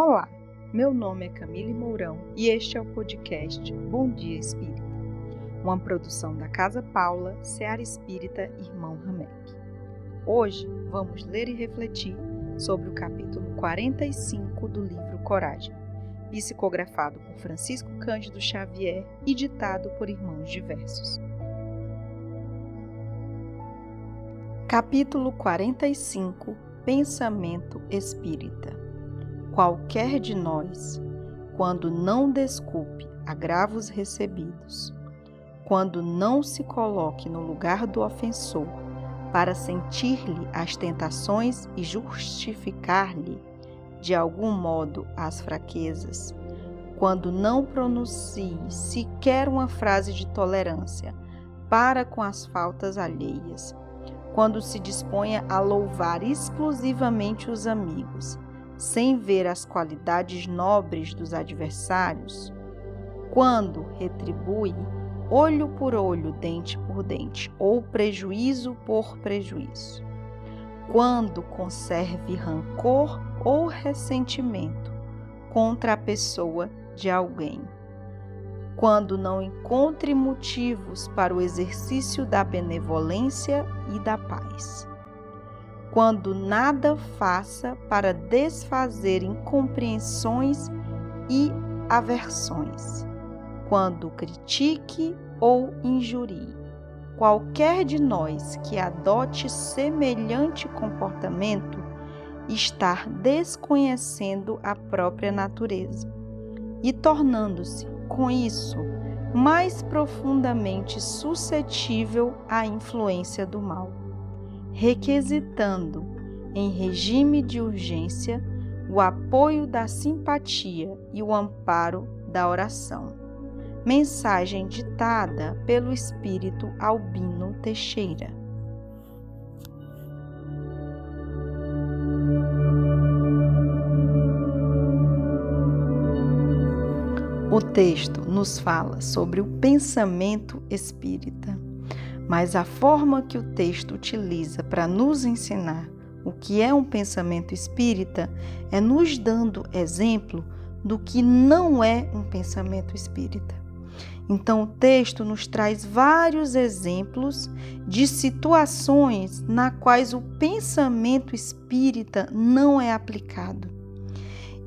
Olá, meu nome é Camille Mourão e este é o podcast Bom Dia Espírita, uma produção da Casa Paula, Seara Espírita Irmão Ramek. Hoje vamos ler e refletir sobre o capítulo 45 do livro Coragem, psicografado por Francisco Cândido Xavier e ditado por irmãos diversos. Capítulo 45 Pensamento Espírita qualquer de nós, quando não desculpe agravos recebidos, quando não se coloque no lugar do ofensor para sentir-lhe as tentações e justificar-lhe de algum modo as fraquezas, quando não pronuncie sequer uma frase de tolerância para com as faltas alheias, quando se disponha a louvar exclusivamente os amigos sem ver as qualidades nobres dos adversários, quando retribui olho por olho, dente por dente, ou prejuízo por prejuízo, quando conserve rancor ou ressentimento contra a pessoa de alguém, quando não encontre motivos para o exercício da benevolência e da paz quando nada faça para desfazer incompreensões e aversões, quando critique ou injurie. Qualquer de nós que adote semelhante comportamento está desconhecendo a própria natureza e tornando-se, com isso, mais profundamente suscetível à influência do mal requisitando, em regime de urgência, o apoio da simpatia e o amparo da oração. Mensagem ditada pelo espírito Albino Teixeira. O texto nos fala sobre o pensamento espírita mas a forma que o texto utiliza para nos ensinar o que é um pensamento espírita é nos dando exemplo do que não é um pensamento espírita. Então, o texto nos traz vários exemplos de situações na quais o pensamento espírita não é aplicado.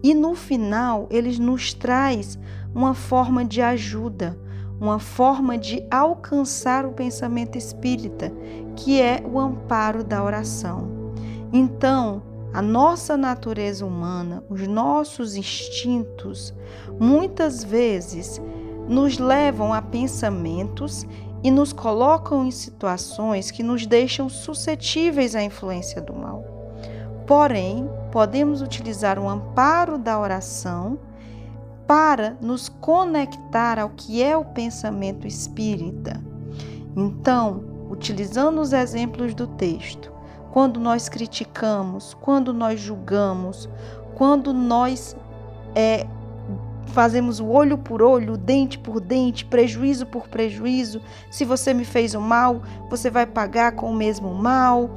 E no final, ele nos traz uma forma de ajuda, uma forma de alcançar o pensamento espírita, que é o amparo da oração. Então, a nossa natureza humana, os nossos instintos, muitas vezes nos levam a pensamentos e nos colocam em situações que nos deixam suscetíveis à influência do mal. Porém, podemos utilizar o amparo da oração para nos conectar ao que é o pensamento espírita. Então, utilizando os exemplos do texto, quando nós criticamos, quando nós julgamos, quando nós é, fazemos o olho por olho, dente por dente, prejuízo por prejuízo, se você me fez o mal, você vai pagar com o mesmo mal.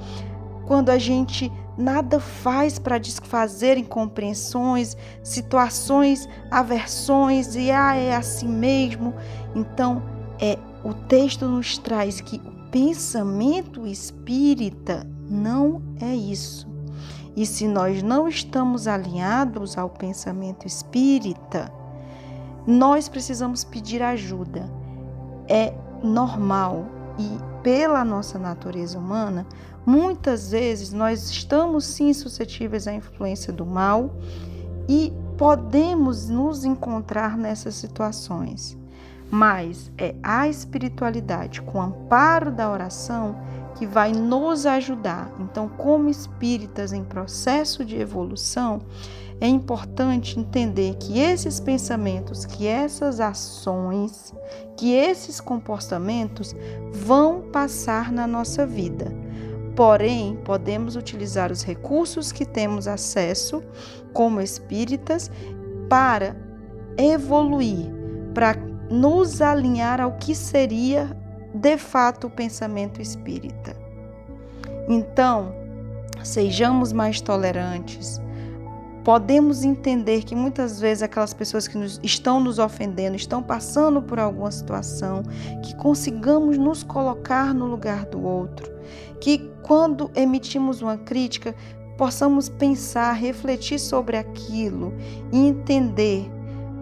Quando a gente nada faz para desfazer incompreensões, situações, aversões e ah, é assim mesmo. Então, é o texto nos traz que o pensamento espírita não é isso. E se nós não estamos alinhados ao pensamento espírita, nós precisamos pedir ajuda. É normal e pela nossa natureza humana, muitas vezes nós estamos sim suscetíveis à influência do mal e podemos nos encontrar nessas situações. Mas é a espiritualidade com o amparo da oração que vai nos ajudar. Então, como espíritas em processo de evolução, é importante entender que esses pensamentos, que essas ações, que esses comportamentos vão passar na nossa vida. Porém, podemos utilizar os recursos que temos acesso como espíritas para evoluir, para nos alinhar ao que seria de fato o pensamento espírita. Então, sejamos mais tolerantes, podemos entender que muitas vezes aquelas pessoas que nos, estão nos ofendendo, estão passando por alguma situação, que consigamos nos colocar no lugar do outro, que quando emitimos uma crítica, possamos pensar, refletir sobre aquilo e entender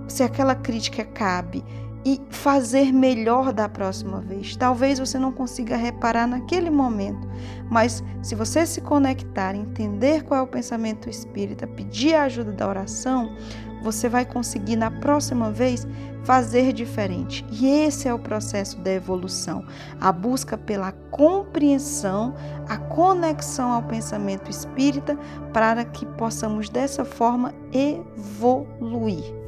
se aquela crítica cabe e fazer melhor da próxima vez. Talvez você não consiga reparar naquele momento, mas se você se conectar, entender qual é o pensamento espírita, pedir a ajuda da oração, você vai conseguir na próxima vez fazer diferente. E esse é o processo da evolução, a busca pela compreensão, a conexão ao pensamento espírita para que possamos dessa forma evoluir.